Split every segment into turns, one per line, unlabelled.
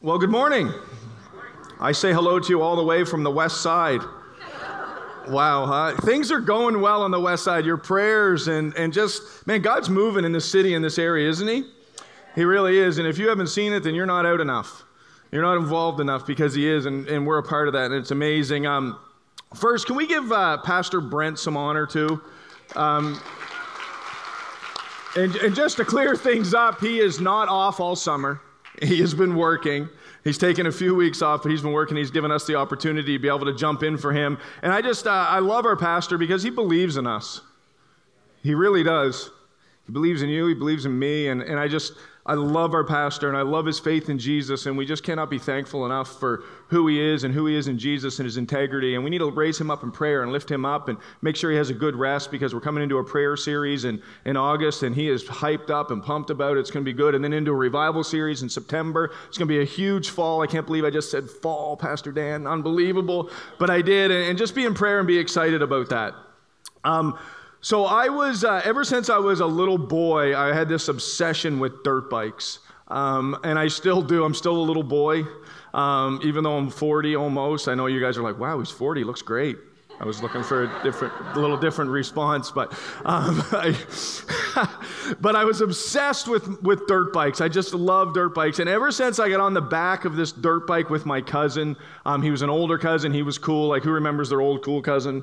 Well, good morning. I say hello to you all the way from the west side. Wow, huh? things are going well on the west side. Your prayers and, and just, man, God's moving in this city, in this area, isn't He? He really is. And if you haven't seen it, then you're not out enough. You're not involved enough because He is, and, and we're a part of that, and it's amazing. Um, first, can we give uh, Pastor Brent some honor too? Um, and, and just to clear things up, he is not off all summer. He has been working. He's taken a few weeks off, but he's been working. He's given us the opportunity to be able to jump in for him. And I just, uh, I love our pastor because he believes in us. He really does. He believes in you, he believes in me. And, and I just, I love our pastor and I love his faith in Jesus. And we just cannot be thankful enough for who he is and who he is in Jesus and his integrity. And we need to raise him up in prayer and lift him up and make sure he has a good rest because we're coming into a prayer series in, in August and he is hyped up and pumped about it. It's going to be good. And then into a revival series in September. It's going to be a huge fall. I can't believe I just said fall, Pastor Dan. Unbelievable. But I did. And, and just be in prayer and be excited about that. Um, so I was, uh, ever since I was a little boy, I had this obsession with dirt bikes. Um, and I still do. I'm still a little boy, um, even though I'm 40 almost. I know you guys are like, wow, he's 40, looks great. I was looking for a different, a little different response, but, um, I, but I was obsessed with, with dirt bikes. I just love dirt bikes. And ever since I got on the back of this dirt bike with my cousin, um, he was an older cousin. He was cool. Like, who remembers their old cool cousin?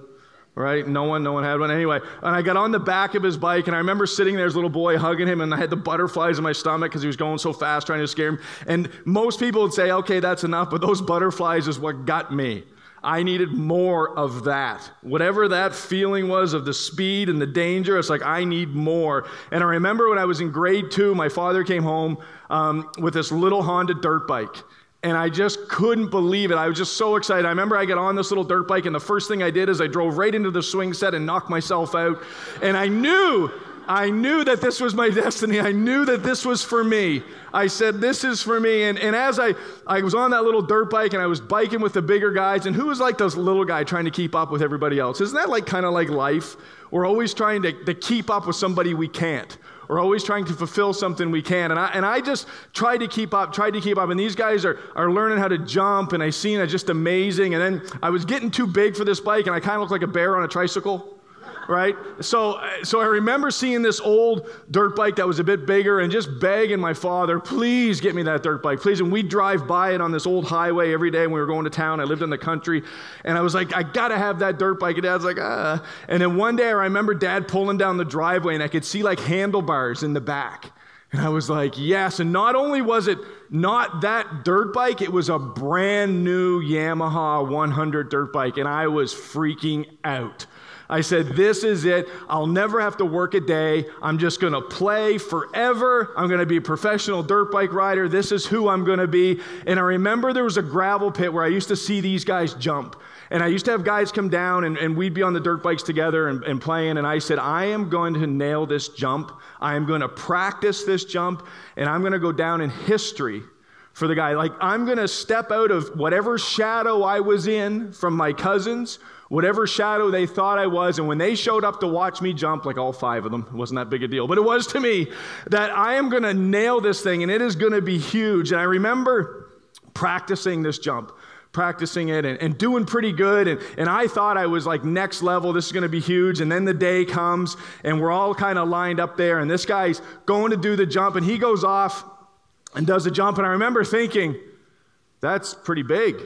Right? No one, no one had one. Anyway, and I got on the back of his bike, and I remember sitting there as a little boy hugging him, and I had the butterflies in my stomach because he was going so fast trying to scare him. And most people would say, okay, that's enough, but those butterflies is what got me. I needed more of that. Whatever that feeling was of the speed and the danger, it's like, I need more. And I remember when I was in grade two, my father came home um, with this little Honda dirt bike and I just couldn't believe it. I was just so excited. I remember I got on this little dirt bike, and the first thing I did is I drove right into the swing set and knocked myself out. And I knew, I knew that this was my destiny. I knew that this was for me. I said, This is for me. And, and as I, I was on that little dirt bike and I was biking with the bigger guys, and who was like this little guy trying to keep up with everybody else? Isn't that like kind of like life? We're always trying to, to keep up with somebody we can't. We're always trying to fulfill something we can. And I, and I just tried to keep up, tried to keep up. And these guys are, are learning how to jump, and I seen it just amazing. And then I was getting too big for this bike, and I kind of looked like a bear on a tricycle right? So, so I remember seeing this old dirt bike that was a bit bigger and just begging my father, please get me that dirt bike, please. And we'd drive by it on this old highway every day when we were going to town. I lived in the country. And I was like, I gotta have that dirt bike. And dad's like, ah. And then one day I remember dad pulling down the driveway and I could see like handlebars in the back. And I was like, yes. And not only was it not that dirt bike, it was a brand new Yamaha 100 dirt bike. And I was freaking out. I said, This is it. I'll never have to work a day. I'm just going to play forever. I'm going to be a professional dirt bike rider. This is who I'm going to be. And I remember there was a gravel pit where I used to see these guys jump. And I used to have guys come down and, and we'd be on the dirt bikes together and, and playing. And I said, I am going to nail this jump. I am going to practice this jump. And I'm going to go down in history for the guy. Like, I'm going to step out of whatever shadow I was in from my cousins whatever shadow they thought I was. And when they showed up to watch me jump, like all five of them, it wasn't that big a deal, but it was to me that I am going to nail this thing and it is going to be huge. And I remember practicing this jump. Practicing it and, and doing pretty good. And, and I thought I was like next level. This is going to be huge. And then the day comes and we're all kind of lined up there. And this guy's going to do the jump and he goes off and does the jump. And I remember thinking, that's pretty big.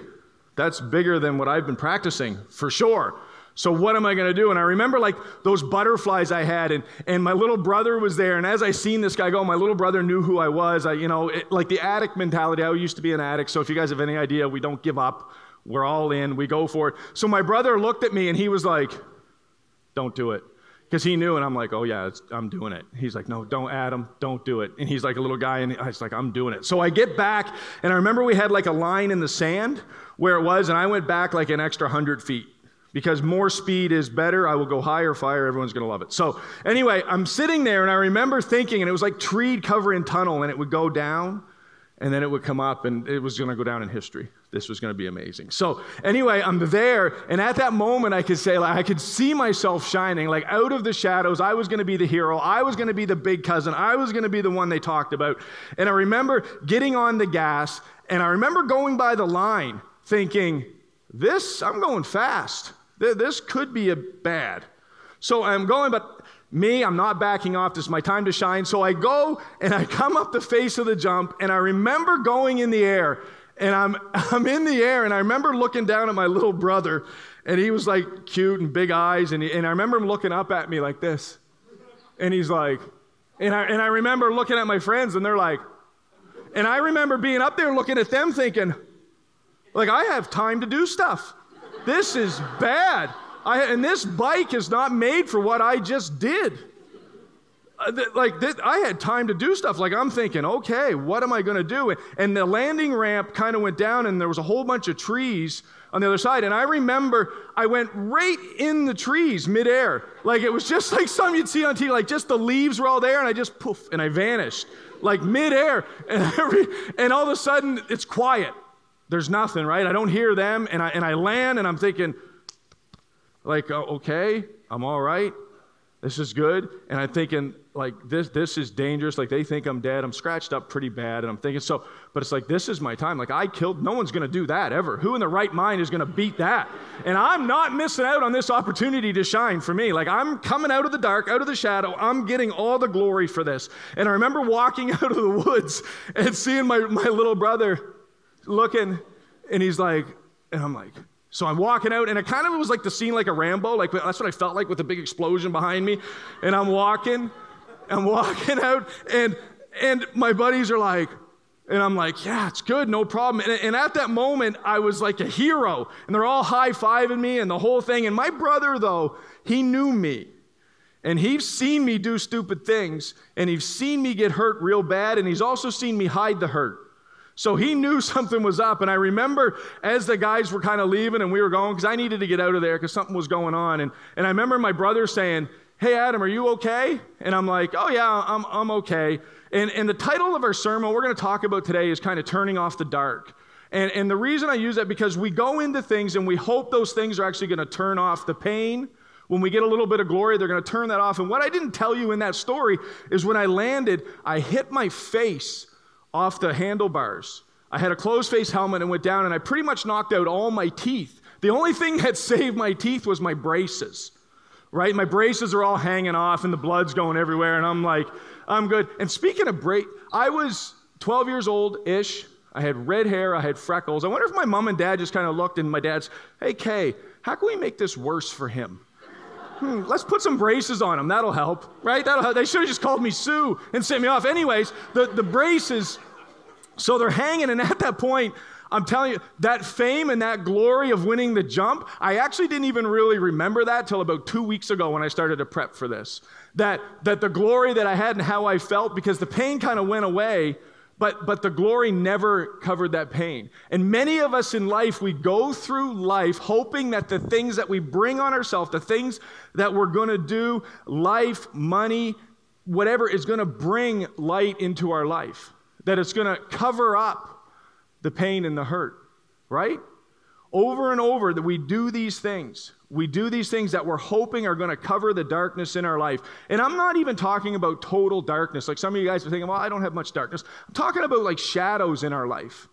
That's bigger than what I've been practicing, for sure. So what am I going to do? And I remember like those butterflies I had, and, and my little brother was there. And as I seen this guy go, my little brother knew who I was. I, you know, it, like the addict mentality. I used to be an addict. So if you guys have any idea, we don't give up. We're all in. We go for it. So my brother looked at me and he was like, "Don't do it." Because he knew, and I'm like, oh yeah, I'm doing it. He's like, no, don't, Adam, don't do it. And he's like a little guy, and I was like, I'm doing it. So I get back, and I remember we had like a line in the sand where it was, and I went back like an extra 100 feet because more speed is better. I will go higher, fire, everyone's to love it. So, anyway, I'm sitting there and I remember thinking, and it was like tree covering tunnel, and it would go down and then it would come up and it was to go down in history this was going to be amazing so anyway i'm there and at that moment i could say like i could see myself shining like out of the shadows i was going to be the hero i was going to be the big cousin i was going to be the one they talked about and i remember getting on the gas and i remember going by the line thinking this i'm going fast this could be a bad so i'm going but me, I'm not backing off. This is my time to shine. So I go and I come up the face of the jump, and I remember going in the air. And I'm, I'm in the air, and I remember looking down at my little brother, and he was like cute and big eyes. And, he, and I remember him looking up at me like this. And he's like, and I, and I remember looking at my friends, and they're like, and I remember being up there looking at them thinking, like, I have time to do stuff. This is bad. I, and this bike is not made for what I just did. Uh, like th- I had time to do stuff. Like I'm thinking, okay, what am I going to do? And the landing ramp kind of went down, and there was a whole bunch of trees on the other side. And I remember I went right in the trees midair. Like it was just like some you'd see on TV. Like just the leaves were all there, and I just poof, and I vanished like midair. And, and all of a sudden, it's quiet. There's nothing, right? I don't hear them, and I and I land, and I'm thinking like, uh, okay, I'm all right. This is good. And I'm thinking, like, this, this is dangerous. Like, they think I'm dead. I'm scratched up pretty bad. And I'm thinking, so, but it's like, this is my time. Like, I killed, no one's going to do that ever. Who in the right mind is going to beat that? And I'm not missing out on this opportunity to shine for me. Like, I'm coming out of the dark, out of the shadow. I'm getting all the glory for this. And I remember walking out of the woods and seeing my, my little brother looking, and he's like, and I'm like, so I'm walking out, and it kind of was like the scene like a Rambo. Like that's what I felt like with a big explosion behind me. And I'm walking, I'm walking out, and and my buddies are like, and I'm like, yeah, it's good, no problem. And, and at that moment, I was like a hero, and they're all high fiving me and the whole thing. And my brother, though, he knew me. And he's seen me do stupid things, and he's seen me get hurt real bad, and he's also seen me hide the hurt. So he knew something was up. And I remember as the guys were kind of leaving and we were going, because I needed to get out of there because something was going on. And, and I remember my brother saying, Hey, Adam, are you okay? And I'm like, Oh, yeah, I'm, I'm okay. And, and the title of our sermon we're going to talk about today is kind of turning off the dark. And, and the reason I use that because we go into things and we hope those things are actually going to turn off the pain. When we get a little bit of glory, they're going to turn that off. And what I didn't tell you in that story is when I landed, I hit my face off the handlebars. I had a closed face helmet and went down, and I pretty much knocked out all my teeth. The only thing that saved my teeth was my braces, right? My braces are all hanging off, and the blood's going everywhere, and I'm like, I'm good. And speaking of brace, I was 12 years old ish. I had red hair, I had freckles. I wonder if my mom and dad just kind of looked, and my dad's, hey, Kay, how can we make this worse for him? Hmm, let's put some braces on him. That'll help, right? That'll help. They should have just called me Sue and sent me off. Anyways, the, the braces, so they're hanging, and at that point, I'm telling you, that fame and that glory of winning the jump, I actually didn't even really remember that till about two weeks ago when I started to prep for this. That, that the glory that I had and how I felt, because the pain kind of went away, but, but the glory never covered that pain. And many of us in life, we go through life hoping that the things that we bring on ourselves, the things that we're going to do, life, money, whatever, is going to bring light into our life, that it's going to cover up the pain and the hurt, right? Over and over that we do these things. We do these things that we're hoping are going to cover the darkness in our life. And I'm not even talking about total darkness. Like some of you guys are thinking, well, I don't have much darkness. I'm talking about like shadows in our life.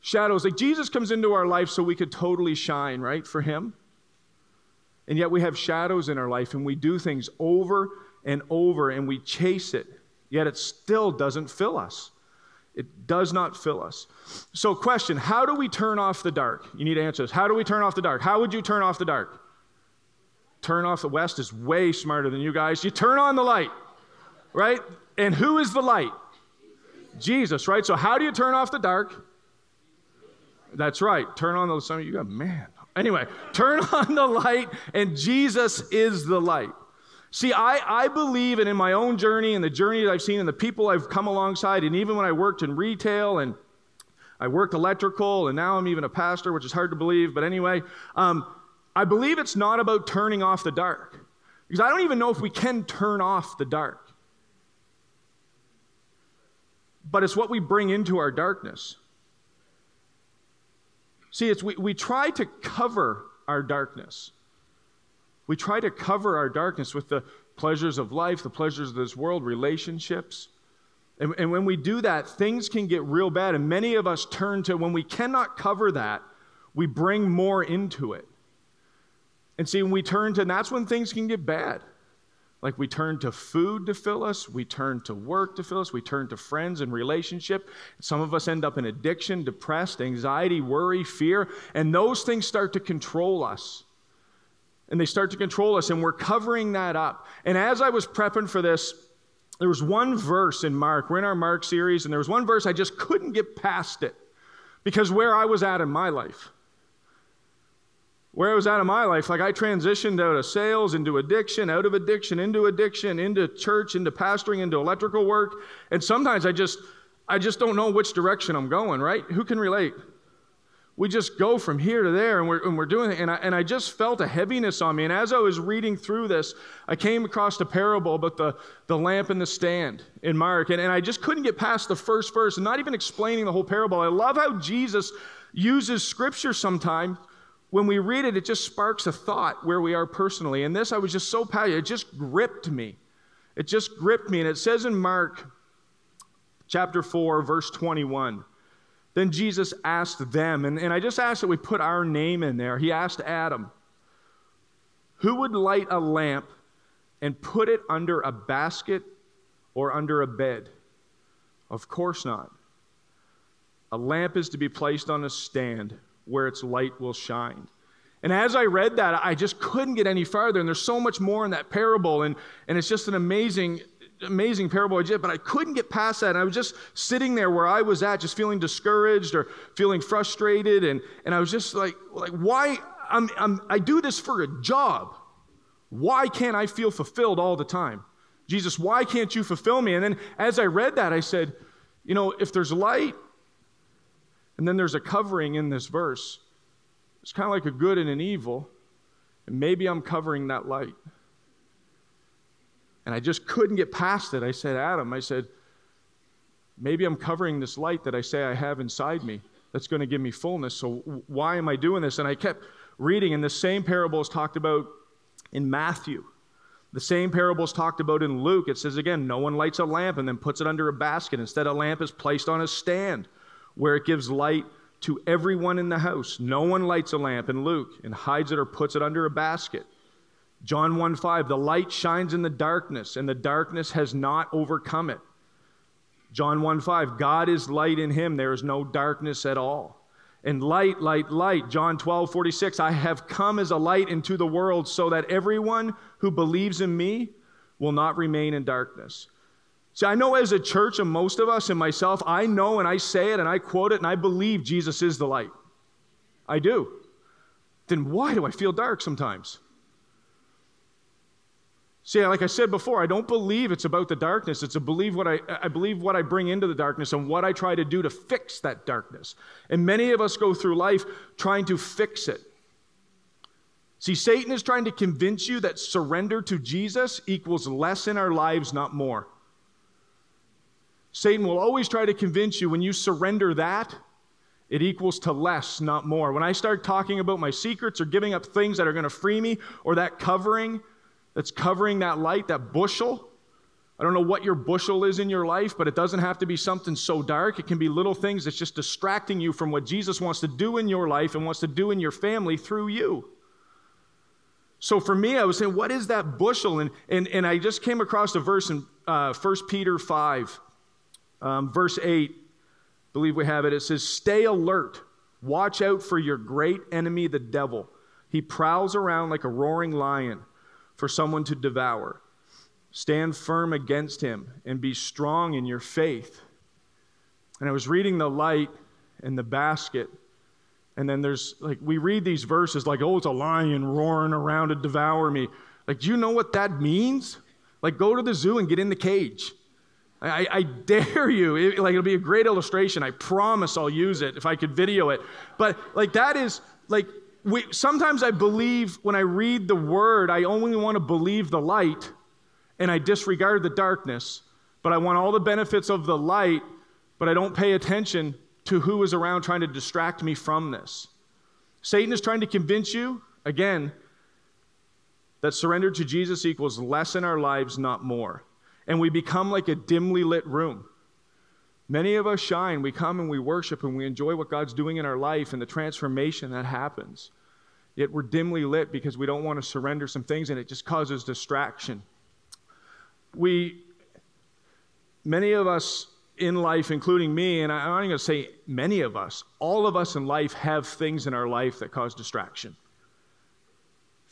Shadows. Like Jesus comes into our life so we could totally shine, right, for Him. And yet we have shadows in our life and we do things over and over and we chase it, yet it still doesn't fill us. It does not fill us. So, question How do we turn off the dark? You need to answer this. How do we turn off the dark? How would you turn off the dark? Turn off the West is way smarter than you guys. You turn on the light, right? And who is the light? Jesus, right? So, how do you turn off the dark? That's right. Turn on the some of you got man. Anyway, turn on the light, and Jesus is the light. See, I, I believe, and in my own journey and the journey that I've seen and the people I've come alongside, and even when I worked in retail and I worked electrical, and now I'm even a pastor, which is hard to believe, but anyway, um, I believe it's not about turning off the dark. Because I don't even know if we can turn off the dark. but it's what we bring into our darkness. See, it's we, we try to cover our darkness. We try to cover our darkness with the pleasures of life, the pleasures of this world, relationships. And, and when we do that, things can get real bad. And many of us turn to, when we cannot cover that, we bring more into it. And see, when we turn to, and that's when things can get bad. Like we turn to food to fill us, we turn to work to fill us, we turn to friends and relationship. Some of us end up in addiction, depressed, anxiety, worry, fear, and those things start to control us. And they start to control us, and we're covering that up. And as I was prepping for this, there was one verse in Mark. We're in our Mark series, and there was one verse I just couldn't get past it because where I was at in my life where I was at in my life, like I transitioned out of sales into addiction, out of addiction into addiction, into church, into pastoring, into electrical work. And sometimes I just, I just don't know which direction I'm going, right? Who can relate? We just go from here to there and we're, and we're doing it. And I, and I just felt a heaviness on me. And as I was reading through this, I came across a parable about the, the lamp and the stand in Mark. And, and I just couldn't get past the first verse and not even explaining the whole parable. I love how Jesus uses scripture sometimes when we read it, it just sparks a thought where we are personally. And this, I was just so passionate. It just gripped me. It just gripped me. And it says in Mark chapter 4, verse 21, then Jesus asked them, and, and I just asked that we put our name in there. He asked Adam, Who would light a lamp and put it under a basket or under a bed? Of course not. A lamp is to be placed on a stand where its light will shine. And as I read that, I just couldn't get any farther. And there's so much more in that parable. And, and it's just an amazing, amazing parable. But I couldn't get past that. And I was just sitting there where I was at, just feeling discouraged or feeling frustrated. And, and I was just like, like why? I'm, I'm, I do this for a job. Why can't I feel fulfilled all the time? Jesus, why can't you fulfill me? And then as I read that, I said, you know, if there's light and then there's a covering in this verse. It's kind of like a good and an evil. And maybe I'm covering that light. And I just couldn't get past it. I said, Adam, I said, maybe I'm covering this light that I say I have inside me that's going to give me fullness. So why am I doing this? And I kept reading, and the same parable is talked about in Matthew. The same parable is talked about in Luke. It says again, no one lights a lamp and then puts it under a basket. Instead, a lamp is placed on a stand where it gives light to everyone in the house. No one lights a lamp in Luke and hides it or puts it under a basket. John 1 5, the light shines in the darkness, and the darkness has not overcome it. John 1 5, God is light in him, there is no darkness at all. And light, light, light. John 12 46, I have come as a light into the world so that everyone who believes in me will not remain in darkness. See, I know as a church, and most of us and myself, I know and I say it and I quote it and I believe Jesus is the light. I do. Then why do I feel dark sometimes? See, like I said before, I don't believe it's about the darkness. It's a believe what I, I believe what I bring into the darkness and what I try to do to fix that darkness. And many of us go through life trying to fix it. See, Satan is trying to convince you that surrender to Jesus equals less in our lives, not more. Satan will always try to convince you when you surrender that, it equals to less, not more. When I start talking about my secrets or giving up things that are going to free me or that covering that's covering that light, that bushel, I don't know what your bushel is in your life, but it doesn't have to be something so dark. It can be little things that's just distracting you from what Jesus wants to do in your life and wants to do in your family through you. So for me, I was saying, what is that bushel? And, and, and I just came across a verse in uh, 1 Peter 5. Um, verse 8, I believe we have it. It says, Stay alert. Watch out for your great enemy, the devil. He prowls around like a roaring lion for someone to devour. Stand firm against him and be strong in your faith. And I was reading the light and the basket. And then there's like, we read these verses like, oh, it's a lion roaring around to devour me. Like, do you know what that means? Like, go to the zoo and get in the cage. I, I, dare you. It, like it'll be a great illustration. I promise I'll use it if I could video it. But like that is like we, sometimes I believe when I read the word, I only want to believe the light, and I disregard the darkness. But I want all the benefits of the light, but I don't pay attention to who is around trying to distract me from this. Satan is trying to convince you, again, that surrender to Jesus equals less in our lives, not more. And we become like a dimly lit room. Many of us shine. We come and we worship and we enjoy what God's doing in our life and the transformation that happens. Yet we're dimly lit because we don't want to surrender some things and it just causes distraction. We, many of us in life, including me, and I'm not even going to say many of us, all of us in life have things in our life that cause distraction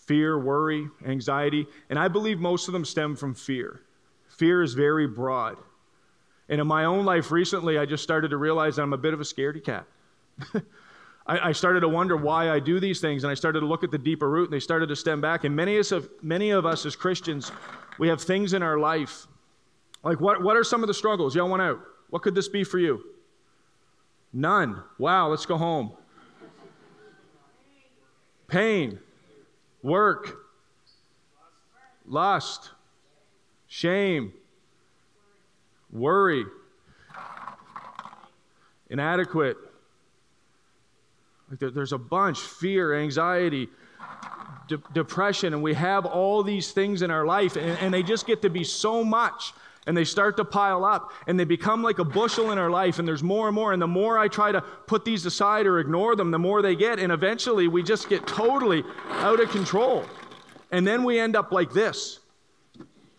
fear, worry, anxiety. And I believe most of them stem from fear. Fear is very broad. And in my own life recently, I just started to realize that I'm a bit of a scaredy cat. I, I, started to wonder why I do these things, and I started to look at the deeper root, and they started to stem back. And many of, many of us as Christians, we have things in our life. Like, what, what are some of the struggles? Y'all want out? What could this be for you? None. Wow, let's go home. Pain, work, lust, shame, worry, inadequate. Like there's a bunch. Fear, anxiety, de- depression, and we have all these things in our life, and, and they just get to be so much and they start to pile up and they become like a bushel in our life and there's more and more and the more i try to put these aside or ignore them the more they get and eventually we just get totally out of control. And then we end up like this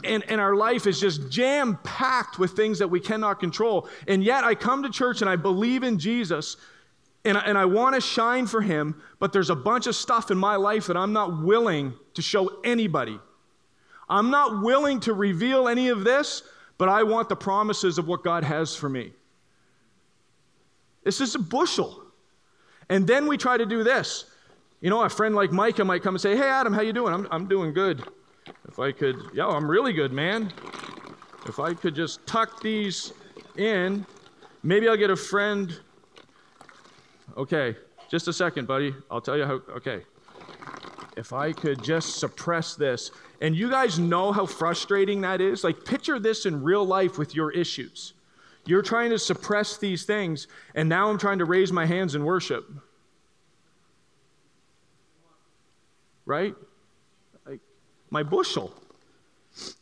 and, and our life is just jam packed with things that we cannot control and yet i come to church and i believe in jesus and I, and I want to shine for him but there's a bunch of stuff in my life that i'm not willing to show anybody I'm not willing to reveal any of this but I want the promises of what God has for me. This is a bushel. And then we try to do this. You know, a friend like Micah might come and say, Hey, Adam, how you doing? I'm, I'm doing good. If I could, yo, I'm really good, man. If I could just tuck these in, maybe I'll get a friend. Okay, just a second, buddy. I'll tell you how. Okay. If I could just suppress this. And you guys know how frustrating that is? Like, picture this in real life with your issues. You're trying to suppress these things, and now I'm trying to raise my hands in worship. Right? My bushel.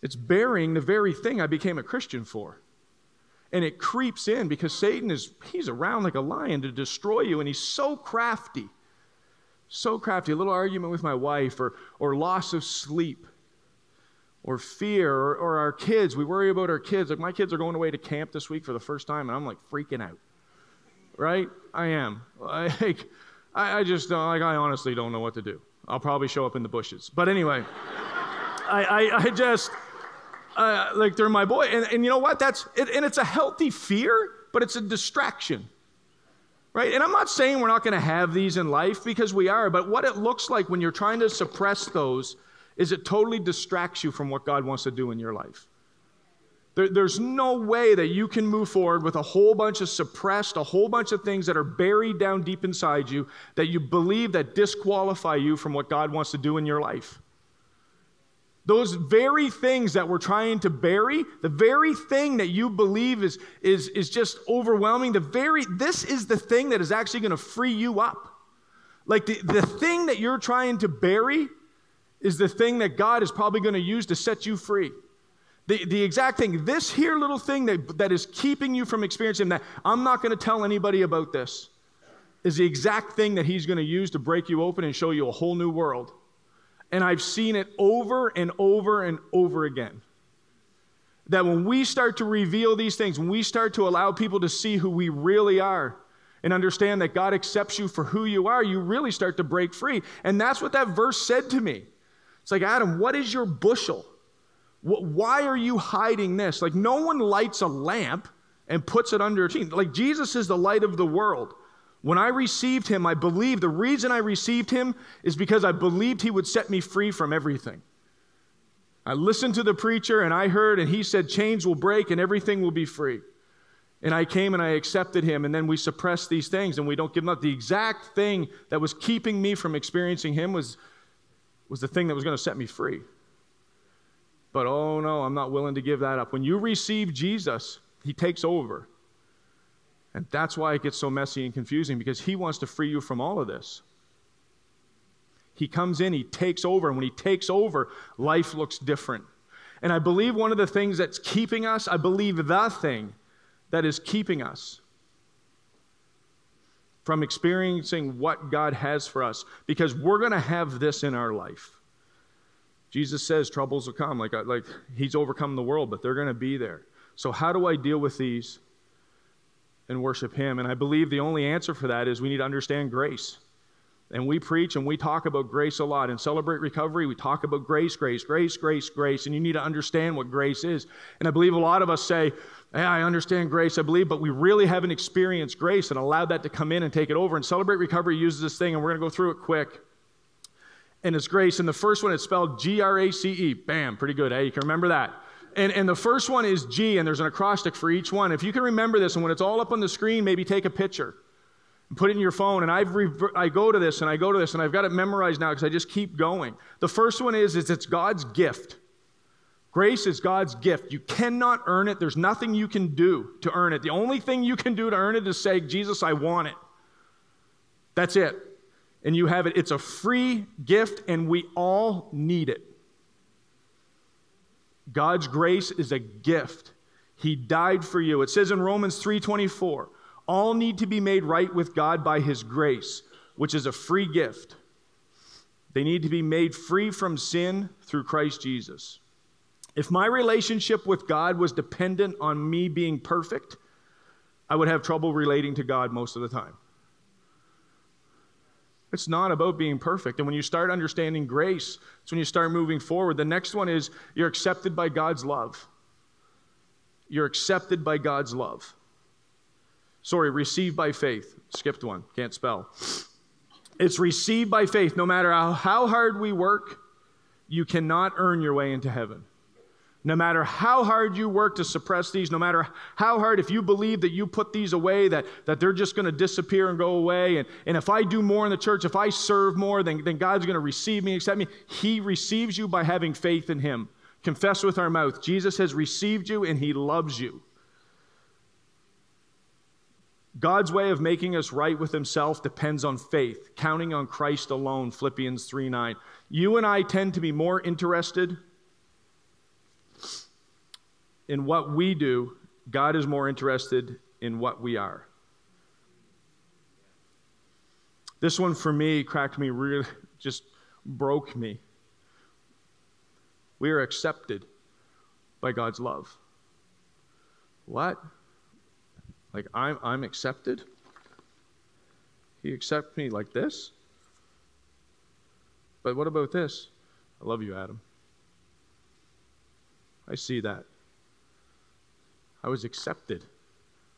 It's bearing the very thing I became a Christian for. And it creeps in because Satan is, he's around like a lion to destroy you, and he's so crafty. So crafty. A little argument with my wife, or, or loss of sleep or fear or, or, our kids. We worry about our kids. Like my kids are going away to camp this week for the first time, and I'm like freaking out. Right? I am. Like, I, I just don't, like, I honestly don't know what to do. I'll probably show up in the bushes. But anyway, I, I, I, just, uh, like, they're my boy. And, and you know what? That's, it, and it's a healthy fear, but it's a distraction. Right? And I'm not saying we're not going to have these in life because we are, but what it looks like when you're trying to suppress those is it totally distracts you from what God wants to do in your life. There, there's no way that you can move forward with a whole bunch of suppressed, a whole bunch of things that are buried down deep inside you that you believe that disqualify you from what God wants to do in your life. Those very things that we're trying to bury, the very thing that you believe is, is, is just overwhelming, the very, this is the thing that is actually going to free you up. Like the, the thing that you're trying to bury is the thing that God is probably going to use to set you free. The, the exact thing, this here little thing that, that is keeping you from experiencing that, I'm not going to tell anybody about this, is the exact thing that He's going to use to break you open and show you a whole new world. And I've seen it over and over and over again. That when we start to reveal these things, when we start to allow people to see who we really are, and understand that God accepts you for who you are, you really start to break free. And that's what that verse said to me. It's like, Adam, what is your bushel? Why are you hiding this? Like, no one lights a lamp and puts it under a tree. Like, Jesus is the light of the world. When I received him, I believed the reason I received him is because I believed he would set me free from everything. I listened to the preacher and I heard, and he said, chains will break and everything will be free. And I came and I accepted him, and then we suppress these things and we don't give them up. The exact thing that was keeping me from experiencing him was was the thing that was going to set me free. But oh no, I'm not willing to give that up. When you receive Jesus, He takes over. And that's why it gets so messy and confusing because He wants to free you from all of this. He comes in, He takes over, and when He takes over, life looks different. And I believe one of the things that's keeping us, I believe the thing that is keeping us from experiencing what God has for us, because we're going to have this in our life. Jesus says troubles will come, like, like He's overcome the world, but they're going to be there. So, how do I deal with these and worship Him? And I believe the only answer for that is we need to understand grace. And we preach and we talk about grace a lot. In Celebrate Recovery, we talk about grace, grace, grace, grace, grace. And you need to understand what grace is. And I believe a lot of us say, hey, I understand grace, I believe, but we really haven't experienced grace and allowed that to come in and take it over. And Celebrate Recovery uses this thing, and we're going to go through it quick. And it's grace. And the first one, it's spelled G R A C E. Bam, pretty good, eh? You can remember that. And, and the first one is G, and there's an acrostic for each one. If you can remember this, and when it's all up on the screen, maybe take a picture and put it in your phone. And I've rever- I go to this and I go to this, and I've got it memorized now because I just keep going. The first one is, is it's God's gift. Grace is God's gift. You cannot earn it. There's nothing you can do to earn it. The only thing you can do to earn it is say, Jesus, I want it. That's it. And you have it. It's a free gift, and we all need it. God's grace is a gift. He died for you. It says in Romans 3:24, all need to be made right with God by his grace, which is a free gift. They need to be made free from sin through Christ Jesus. If my relationship with God was dependent on me being perfect, I would have trouble relating to God most of the time. It's not about being perfect. And when you start understanding grace, it's when you start moving forward. The next one is you're accepted by God's love. You're accepted by God's love. Sorry, received by faith. Skipped one, can't spell. It's received by faith. No matter how, hard we work, you cannot earn your way into heaven. No matter how hard you work to suppress these, no matter how hard, if you believe that you put these away, that, that they're just going to disappear and go away, and, and if I do more in the church, if I serve more, then, then God's going to receive me, accept me. He receives you by having faith in Him. Confess with our mouth Jesus has received you and He loves you. God's way of making us right with Himself depends on faith, counting on Christ alone, Philippians 3 9. You and I tend to be more interested in what we do, God is more interested in what we are. This one for me cracked me really, just broke me. We are accepted by God's love. What? Like I'm, I'm accepted? He accepts me like this? But what about this? I love you, Adam. I see that. I was accepted.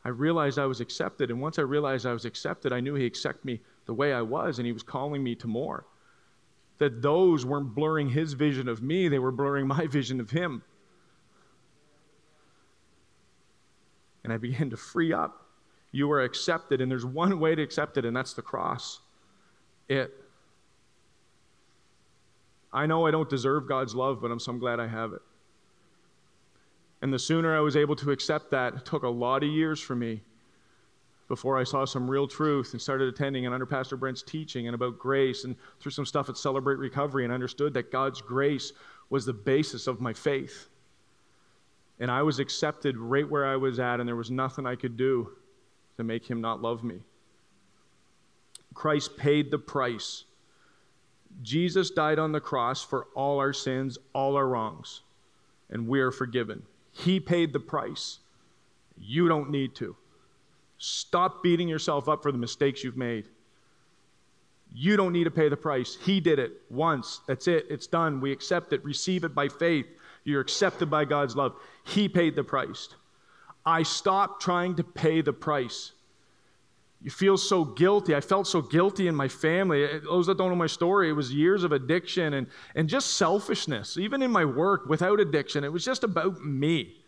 I realized I was accepted. And once I realized I was accepted, I knew He accepted me the way I was, and He was calling me to more. That those weren't blurring His vision of me, they were blurring my vision of Him. And I began to free up. You are accepted, and there's one way to accept it, and that's the cross. It. I know I don't deserve God's love, but I'm so glad I have it. And the sooner I was able to accept that, it took a lot of years for me before I saw some real truth and started attending and under Pastor Brent's teaching and about grace and through some stuff at Celebrate Recovery and understood that God's grace was the basis of my faith. And I was accepted right where I was at, and there was nothing I could do to make him not love me. Christ paid the price. Jesus died on the cross for all our sins, all our wrongs, and we are forgiven. He paid the price. You don't need to. Stop beating yourself up for the mistakes you've made. You don't need to pay the price. He did it once. That's it. It's done. We accept it. Receive it by faith. You're accepted by God's love. He paid the price. I stopped trying to pay the price. You feel so guilty. I felt so guilty in my family. Uh, those that don't know my story, it was years of addiction and, and just selfishness. Even in my work without addiction, it was just about me.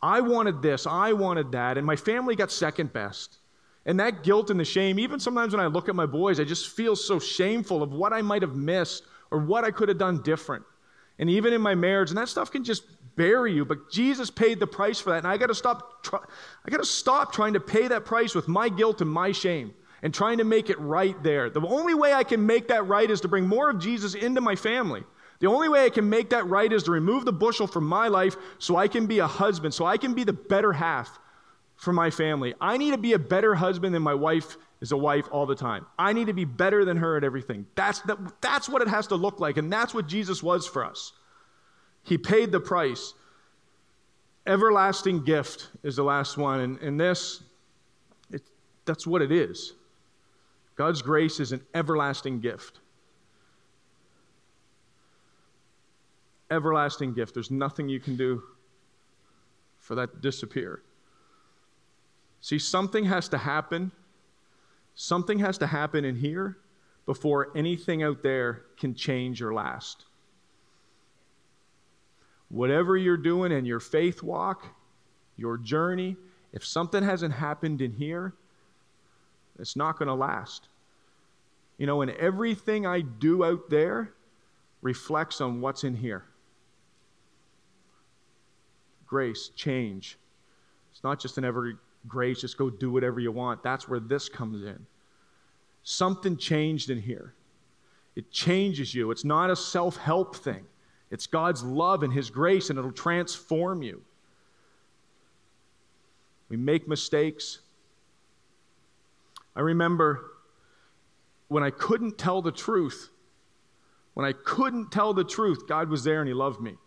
I wanted this, I wanted that, and my family got second best. And that guilt and the shame, even sometimes when I look at my boys, I just feel so shameful of what I might have missed or what I could have done different. And even in my marriage, and that stuff can just bury you, but Jesus paid the price for that. And I got to stop try, I got to stop trying to pay that price with my guilt and my shame and trying to make it right there. The only way I can make that right is to bring more of Jesus into my family. The only way I can make that right is to remove the bushel from my life so I can be a husband, so I can be the better half for my family. I need to be a better husband than my wife is a wife all the time. I need to be better than her at everything. That's, the, that's what it has to look like, and that's what Jesus was for us. He paid the price. Everlasting gift is the last one, and, and this, it, that's what it is. God's grace is an everlasting gift. Everlasting gift. There's nothing you can do for that to disappear. See, something has to happen. Something has to happen in here before anything out there can change or last. Whatever you're doing in your faith walk, your journey, if something hasn't happened in here, it's not going to last. You know, and everything I do out there reflects on what's in here grace, change. It's not just an ever grace, just go do whatever you want. That's where this comes in. Something changed in here. It changes you. It's not a self help thing, it's God's love and His grace, and it'll transform you. We make mistakes. I remember when I couldn't tell the truth, when I couldn't tell the truth, God was there and He loved me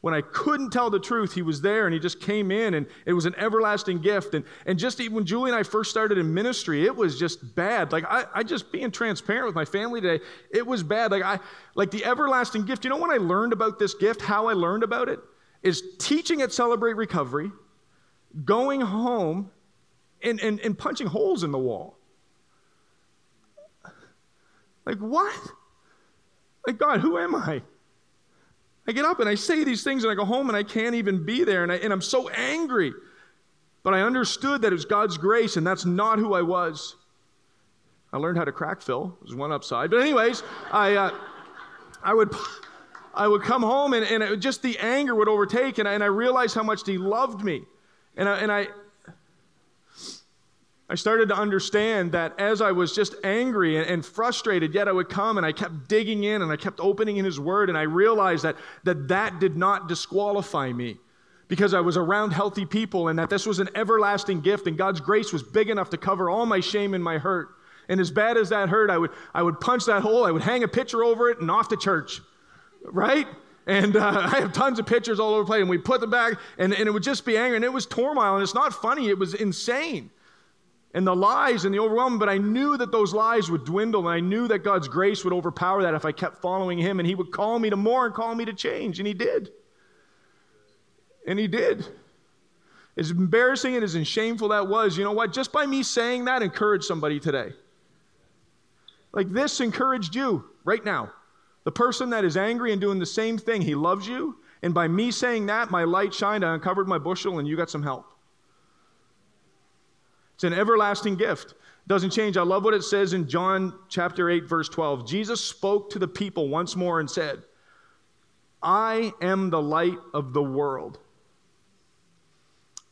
when I couldn't tell the truth, he was there and he just came in and it was an everlasting gift. And, and just even when Julie and I first started in ministry, it was just bad. Like I, I just being transparent with my family today, it was bad. Like I like the everlasting gift. You know when I learned about this gift, how I learned about it? Is teaching at Celebrate Recovery, going home and, and, and punching holes in the wall. Like what? Like God, who am I? I get up and I say these things and I go home and I can't even be there and, I, and I'm so angry. But I understood that it was God's grace and that's not who I was. I learned how to crack fill. There's one upside. But, anyways, I, uh, I, would, I would come home and, and it, just the anger would overtake and I, and I realized how much he loved me. And I, and I, I started to understand that as I was just angry and, and, frustrated, yet I would come and I kept digging in and I kept opening in His Word, and I realized that that, that did not disqualify me because I was around healthy people and that this was an everlasting gift, and God's grace was big enough to cover all my shame and my hurt. And as bad as that hurt, I would, I would punch that hole, I would hang a picture over it, and off to church, right? And uh, I have tons of pictures all over the place, and we put them back, and, and it would just be anger, and it was turmoil, and it's not funny, it was insane and the lies and the overwhelming, but I knew that those lies would dwindle, and I knew that God's grace would overpower that if I kept following Him, and He would call me to more and call me to change, and He did. And He did. As embarrassing and as shameful that was, you know what? Just by me saying that encouraged somebody today. Like this encouraged you right now. The person that is angry and doing the same thing, he loves you. And by me saying that, my light shined, I uncovered my bushel, and you got some help. It's an everlasting gift. Doesn't change. I love what it says in John chapter 8, verse 12. Jesus spoke to the people once more and said, I am the light of the world.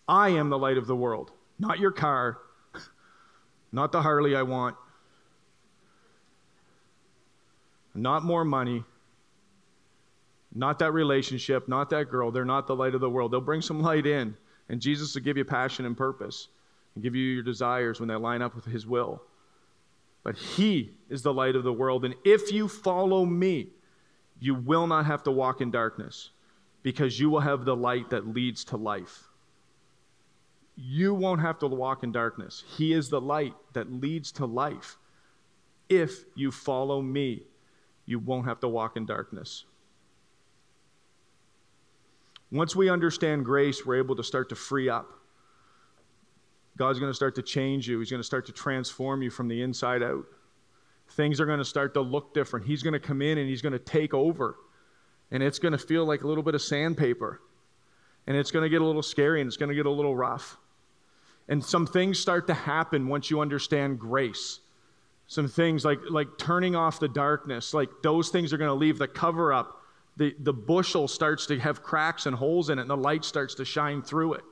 I am the light of the world, not your car, not the Harley I want, not more money, not that relationship, not that girl. They're not the light of the world. They'll bring some light in, and Jesus will give you passion and purpose and give you your desires when they line up with His will. But He is the light of the world. And if you follow me, you will not have to walk in darkness because you will have the light that leads to life. You won't have to walk in darkness. He is the light that leads to life. If you follow me, you won't have to walk in darkness. Once we understand grace, we're able to start to free up God's going to start to change you. He's going to start to transform you from the inside out. Things are going to start to look different. He's going to come in and he's going to take over. And it's going to feel like a little bit of sandpaper. And it's going to get a little scary and it's going to get a little rough. And some things start to happen once you understand grace. Some things like, like turning off the darkness, like those things are going to leave the cover up the, the bushel starts to have cracks and holes in it, and the light starts to shine through it.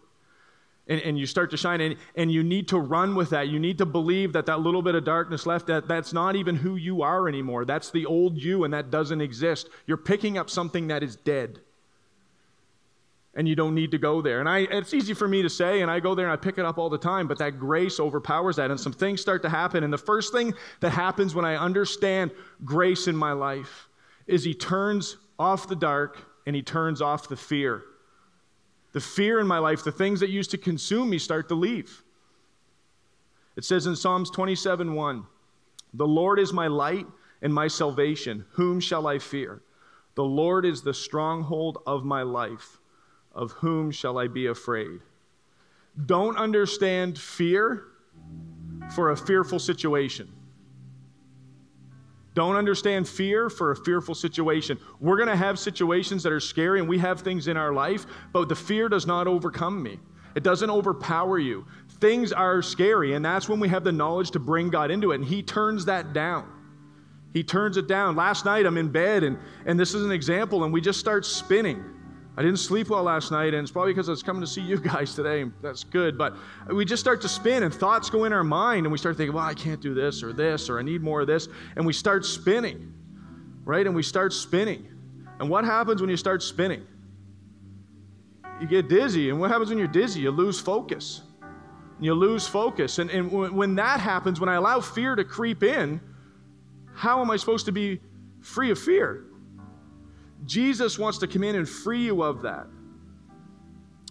And, and you start to shine, and, and you need to run with that. You need to believe that that little bit of darkness left, that that's not even who you are anymore. That's the old you, and that doesn't exist. You're picking up something that is dead and you don't need to go there. And I, it's easy for me to say, and I go there and I pick it up all the time, but that grace overpowers that, and some things start to happen. And the first thing that happens when I understand grace in my life is He turns off the dark and He turns off the fear. The fear in my life, the things that used to consume me, start to leave. It says in Psalms 27 1, The Lord is my light and my salvation. Whom shall I fear? The Lord is the stronghold of my life. Of whom shall I be afraid? Don't understand fear for a fearful situation. Don't understand fear for a fearful situation. We're going to have situations that are scary and we have things in our life, but the fear does not overcome me. It doesn't overpower you. Things are scary, and that's when we have the knowledge to bring God into it, and He turns that down. He turns it down. Last night I'm in bed, and, and this is an example, and we just start spinning. I didn't sleep well last night, and it's probably because I was coming to see you guys today. That's good. But we just start to spin, and thoughts go in our mind, and we start thinking, well, I can't do this or this, or I need more of this. And we start spinning, right? And we start spinning. And what happens when you start spinning? You get dizzy. And what happens when you're dizzy? You lose focus. You lose focus. And, and when that happens, when I allow fear to creep in, how am I supposed to be free of fear? Jesus wants to come in and free you of that.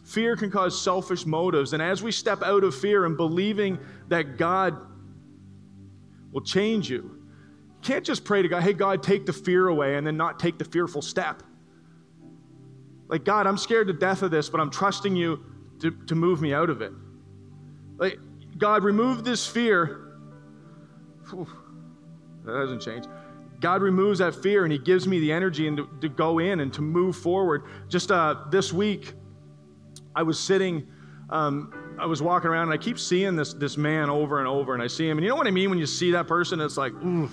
Fear can cause selfish motives. And as we step out of fear and believing that God will change you, you can't just pray to God, hey, God, take the fear away, and then not take the fearful step. Like, God, I'm scared to death of this, but I'm trusting you to, to move me out of it. Like, God, remove this fear. Whew, that hasn't changed. God removes that fear and He gives me the energy and to, to go in and to move forward. Just uh, this week, I was sitting, um, I was walking around and I keep seeing this, this man over and over. And I see him. And you know what I mean when you see that person? It's like, ooh,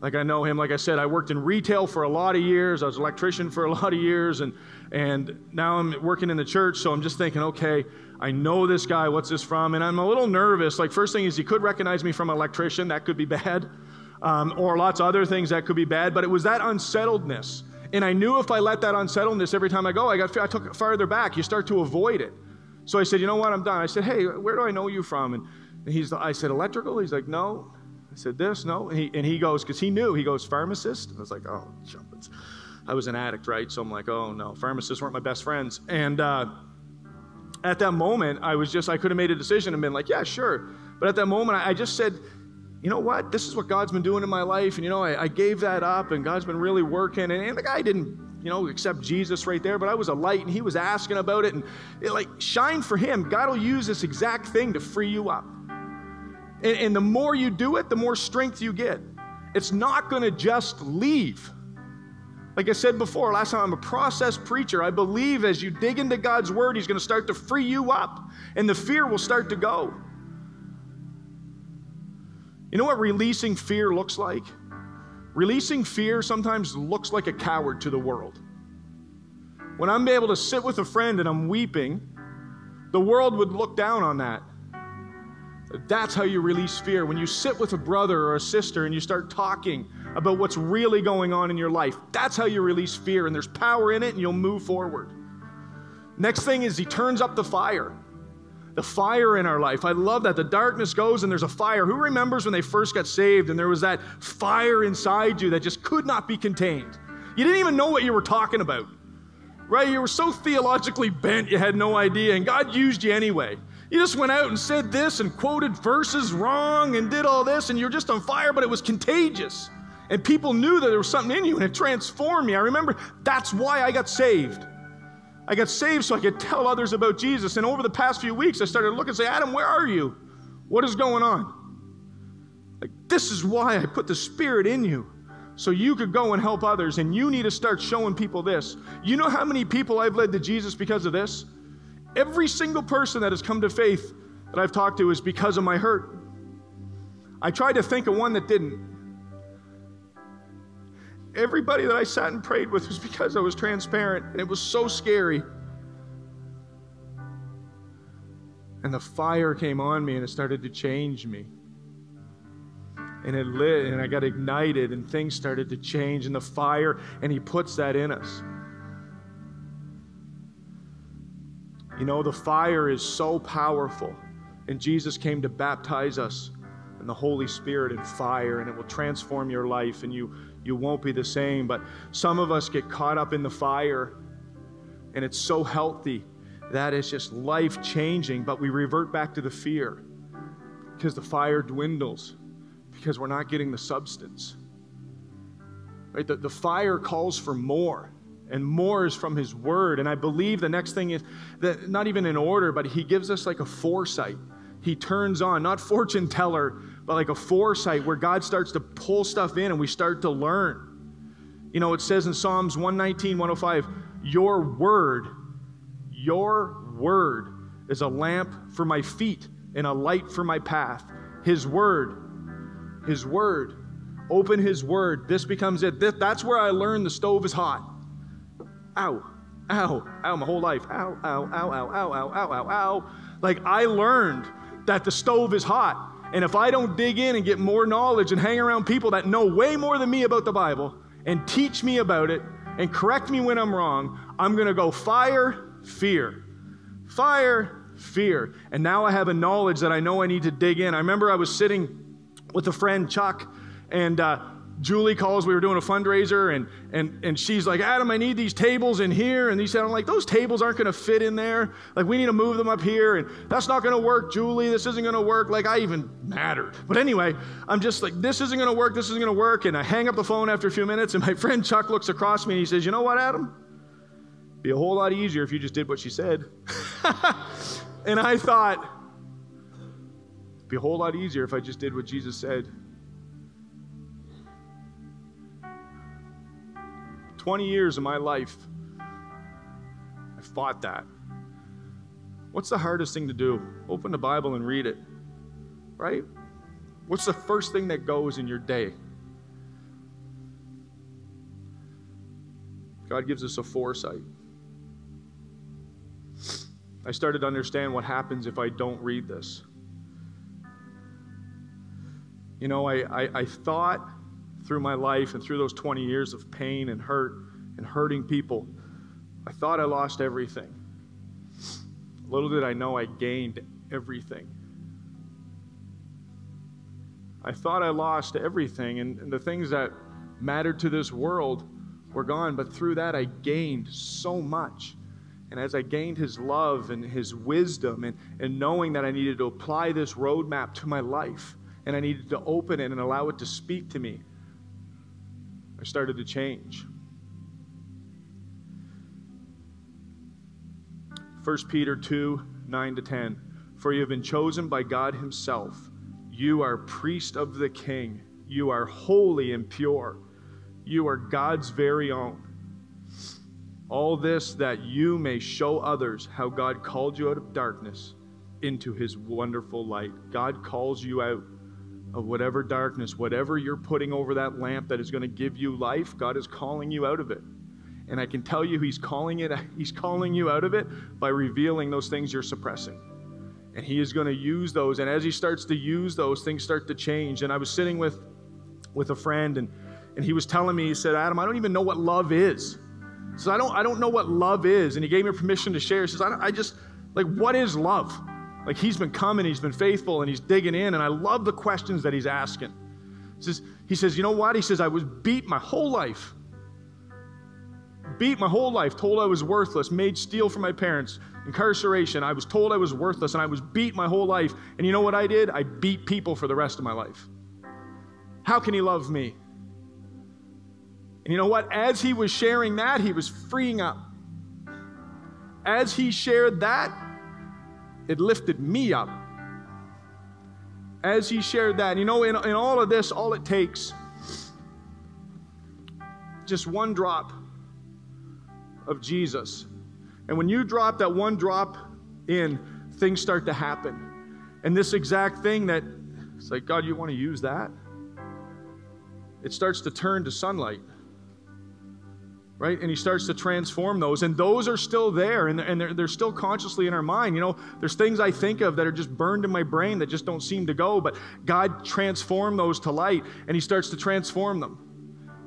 like I know him. Like I said, I worked in retail for a lot of years. I was an electrician for a lot of years. And, and now I'm working in the church. So I'm just thinking, okay, I know this guy. What's this from? And I'm a little nervous. Like, first thing is, he could recognize me from an electrician. That could be bad um, or lots of other things that could be bad, but it was that unsettledness. And I knew if I let that unsettledness every time I go, I got I took it farther back. You start to avoid it. So I said, you know what, I'm done. I said, hey, where do I know you from? And he's, I said, electrical. He's like, no. I said, this, no. And he, and he goes, because he knew, he goes, pharmacist. I was like, oh. I was an addict, right? So I'm like, oh no, pharmacists weren't my best friends. And uh, at that moment, I was just, I could have made a decision and been like, yeah, sure. But at that moment, I just said, you know what? This is what God's been doing in my life. And, you know, I, I gave that up and God's been really working. And, and, the guy didn't, you know, accept Jesus right there, but I was a light and he was asking about it. And it, like, shine for him. God will use this exact thing to free you up. And, and the more you do it, the more strength you get. It's not going to just leave. Like I said before, last time I'm a process preacher. I believe as you dig into God's word, He's going to start to free you up, and the fear will start to go. You know what releasing fear looks like? Releasing fear sometimes looks like a coward to the world. When I'm able to sit with a friend and I'm weeping, the world would look down on that. That's how you release fear. When you sit with a brother or a sister and you start talking about what's really going on in your life, that's how you release fear. And there's power in it and you'll move forward. Next thing is he turns up the fire the fire in our life. I love that. The darkness goes and there's a fire. Who remembers when they first got saved and there was that fire inside you that just could not be contained? You didn't even know what you were talking about, right? You were so theologically bent, you had no idea, and God used you anyway. You just went out and said this and quoted verses wrong and did all this, and you're just on fire, but it was contagious. And people knew that there was something in you, and it transformed me. I remember that's why I got saved. I got saved so I could tell others about Jesus. And over the past few weeks, I started to look and say, Adam, where are you? What is going on? Like, this is why I put the Spirit in you. So you could go and help others. And you need to start showing people this. You know how many people I've led to Jesus because of this? Every single person that has come to faith that I've talked to is because of my hurt. I tried to think of one that didn't. Everybody that I sat and prayed with was because I was transparent, and it was so scary. And the fire came on me and it started to change me. And it lit and I got ignited and things started to change and the fire, and He puts that in us. You know, the fire is so powerful, and Jesus came to baptize us in the Holy Spirit and fire, and it will transform your life, and you, you won't be the same. But some of us get caught up in the fire, and it's so healthy that is just life changing, but we revert back to the fear because the fire dwindles, because we're not getting the substance. Right? The, the fire calls for more, and more is from His Word. And I believe the next thing is that not even in order, but He gives us like a foresight. He turns on, not fortune teller, but like a foresight where God starts to pull stuff in and we start to learn. You know, it says in Psalms 119, 105, Your word your word is a lamp for my feet and a light for my path. His word, His word. Open His word. This becomes it. This, that's where I learned the stove is hot. Ow, ow, ow, my whole life. Ow, ow, ow, ow, ow, ow, ow, ow, ow. Like I learned that the stove is hot. And if I don't dig in and get more knowledge and hang around people that know way more than me about the Bible and teach me about it and correct me when I'm wrong, I'm going to go fire fear. Fire, fear. And now I have a knowledge that I know I need to dig in. I remember I was sitting with a friend, Chuck, and uh, Julie calls. We were doing a fundraiser, and, and, and she's like, Adam, I need these tables in here. And he said, I'm like, those tables aren't going to fit in there. Like, we need to move them up here. And that's not going to work, Julie. This isn't going to work. Like, I even mattered. But anyway, I'm just like, this isn't going to work. This isn't going to work. And I hang up the phone after a few minutes, and my friend Chuck looks across me and he says, You know what, Adam? Be a whole lot easier if you just did what she said. and I thought, be a whole lot easier if I just did what Jesus said. 20 years of my life, I fought that. What's the hardest thing to do? Open the Bible and read it, right? What's the first thing that goes in your day? God gives us a foresight. I started to understand what happens if I don't read this. You know, I, I, I, thought through my life and through those 20 years of pain and hurt and hurting people, I thought I lost everything. Little did I know I gained everything. I thought I lost everything, and, and the things that mattered to this world were gone, but through that I gained so much. And as I gained his love and his wisdom and, and knowing that I needed to apply this roadmap to my life and I needed to open it and allow it to speak to me, I started to change. 1 Peter 2 9 to 10. For you have been chosen by God Himself. You are priest of the King. You are holy and pure. You are God's very own. All this that you may show others how God called you out of darkness into his wonderful light. God calls you out of whatever darkness, whatever you're putting over that lamp that is going to give you life, God is calling you out of it. And I can tell you he's calling it he's calling you out of it by revealing those things you're suppressing. And he is going to use those and as he starts to use those things start to change. And I was sitting with with a friend and and he was telling me he said, "Adam, I don't even know what love is." So I don't, I don't know what love is. And he gave me permission to share. He says, I, I just, like, what is love? Like, he's been coming, he's been faithful, and he's digging in. And I love the questions that he's asking. He says, he says, You know what? He says, I was beat my whole life. Beat my whole life, told I was worthless, made steal from my parents, incarceration. I was told I was worthless, and I was beat my whole life. And you know what I did? I beat people for the rest of my life. How can he love me? And you know what? As he was sharing that, he was freeing up. As he shared that, it lifted me up. As he shared that, you know, in, in all of this, all it takes just one drop of Jesus. And when you drop that one drop in, things start to happen. And this exact thing that it's like, God, you want to use that? It starts to turn to sunlight. Right? And he starts to transform those. And those are still there and, and they're, they're still consciously in our mind. You know, there's things I think of that are just burned in my brain that just don't seem to go, but God transformed those to light and he starts to transform them.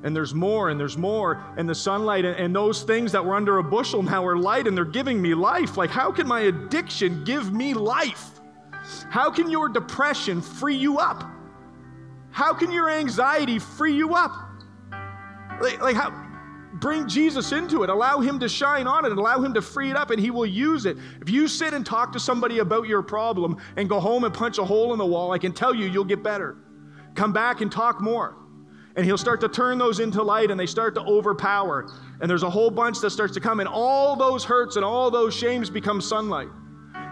And there's more and there's more. And the sunlight and, and those things that were under a bushel now are light and they're giving me life. Like, how can my addiction give me life? How can your depression free you up? How can your anxiety free you up? Like, like how bring Jesus into it, allow him to shine on it, allow him to free it up, and he will use it. If you sit and talk to somebody about your problem and go home and punch a hole in the wall, I can tell you you'll get better. Come back and talk more. And he'll start to turn those into light and they start to overpower. And there's a whole bunch that starts to come, and all those hurts and all those shames become sunlight.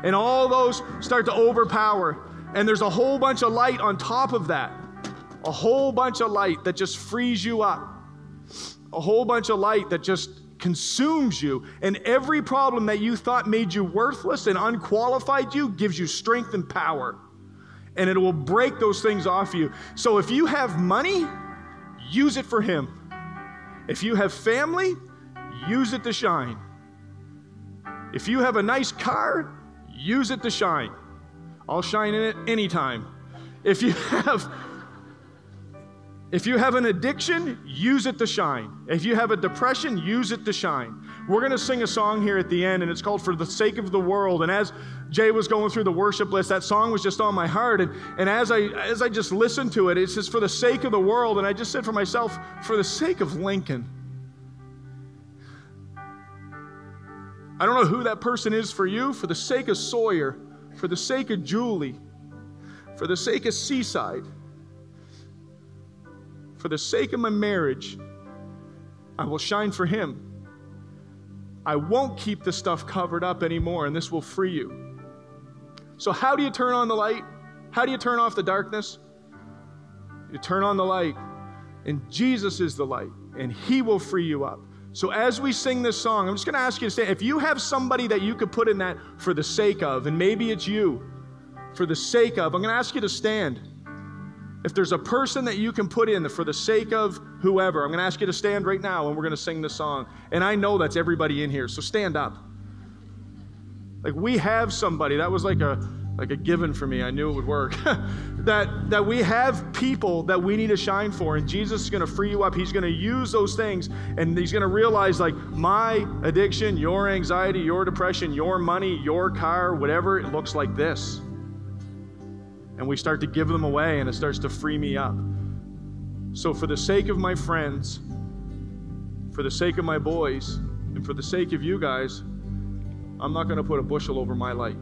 And all those start to overpower. And there's a whole bunch of light on top of that. A whole bunch of light that just frees you up a whole bunch of light that just consumes you. And every problem that you thought made you worthless and unqualified you gives you strength and power. And it will break those things off you. So if you have money, use it for Him. If you have family, use it to shine. If you have a nice car, use it to shine. I'll shine in it anytime. If you have if you have an addiction, use it to shine. If you have a depression, use it to shine. We're going to sing a song here at the end, and it's called For the Sake of the World. And as Jay was going through the worship list, that song was just on my heart. And, and as, I, as I just listened to it, it says, For the sake of the world. And I just said for myself, For the sake of Lincoln. I don't know who that person is for you, for the sake of Sawyer, for the sake of Julie, for the sake of Seaside for the sake of my marriage, I will shine for Him. I won't keep the stuff covered up anymore, and this will free you. So, how do you turn on the light? How do you turn off the darkness? You turn on the light, and Jesus is the light, and He will free you up. So, as we sing this song, I'm just going to ask you to stand. If you have somebody that you could put in that for the sake of, and maybe it's you, for the sake of, I'm going to ask you to stand. If there's a person that you can put in for the sake of whoever, I'm going to ask you to stand right now and we're going to sing this song. And I know that's everybody in here, so stand up. Like we have somebody that was like a like a given for me. I knew it would work. that that we have people that we need to shine for and Jesus is going to free you up. He's going to use those things and he's going to realize like my addiction, your anxiety, your depression, your money, your car, whatever, it looks like this and we start to give them away and it starts to free me up. So, for the sake of my friends, for the sake of my boys, and for the sake of you guys, I'm not going to put a bushel over my light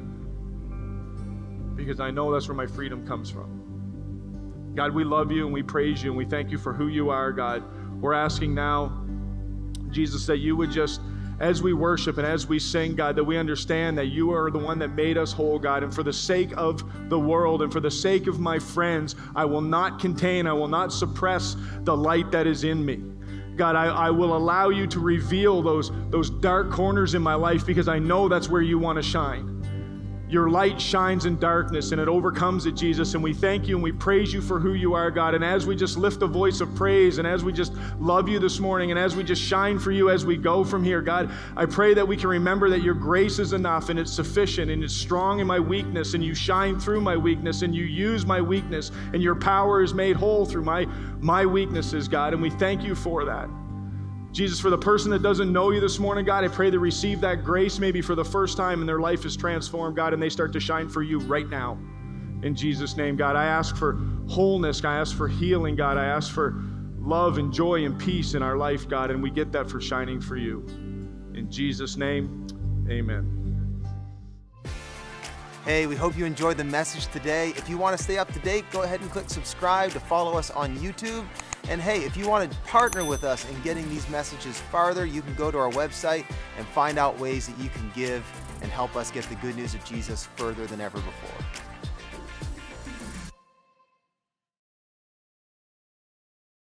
because I know that's where my freedom comes from. God, we love you and we praise you and we thank you for who you are, God. We're asking now, Jesus, that you would just as we worship and as we sing, God, that we understand that you are the one that made us whole, God. And for the sake of the world and for the sake of my friends, I will not contain, I will not suppress the light that is in me. God, I, I will allow you to reveal those, those dark corners in my life because I know that's where you want to shine. Your light shines in darkness and it overcomes it, Jesus. And we thank you and we praise you for who you are, God. And as we just lift a voice of praise and as we just love you this morning and as we just shine for you as we go from here, God, I pray that we can remember that your grace is enough and it's sufficient and it's strong in my weakness and you shine through my weakness and you use my weakness and your power is made whole through my, my weaknesses, God. And we thank you for that. Jesus, for the person that doesn't know you this morning, God, I pray they receive that grace maybe for the first time and their life is transformed, God, and they start to shine for you right now. In Jesus' name, God, I ask for wholeness. I ask for healing, God. I ask for love and joy and peace in our life, God, and we get that for shining for you. In Jesus' name, amen.
Hey, we hope you enjoyed the message today. If you want to stay up to date, go ahead and click subscribe to follow us on YouTube. And hey, if you want to partner with us in getting these messages farther, you can go to our website and find out ways that you can give and help us get the good news of Jesus further than ever before.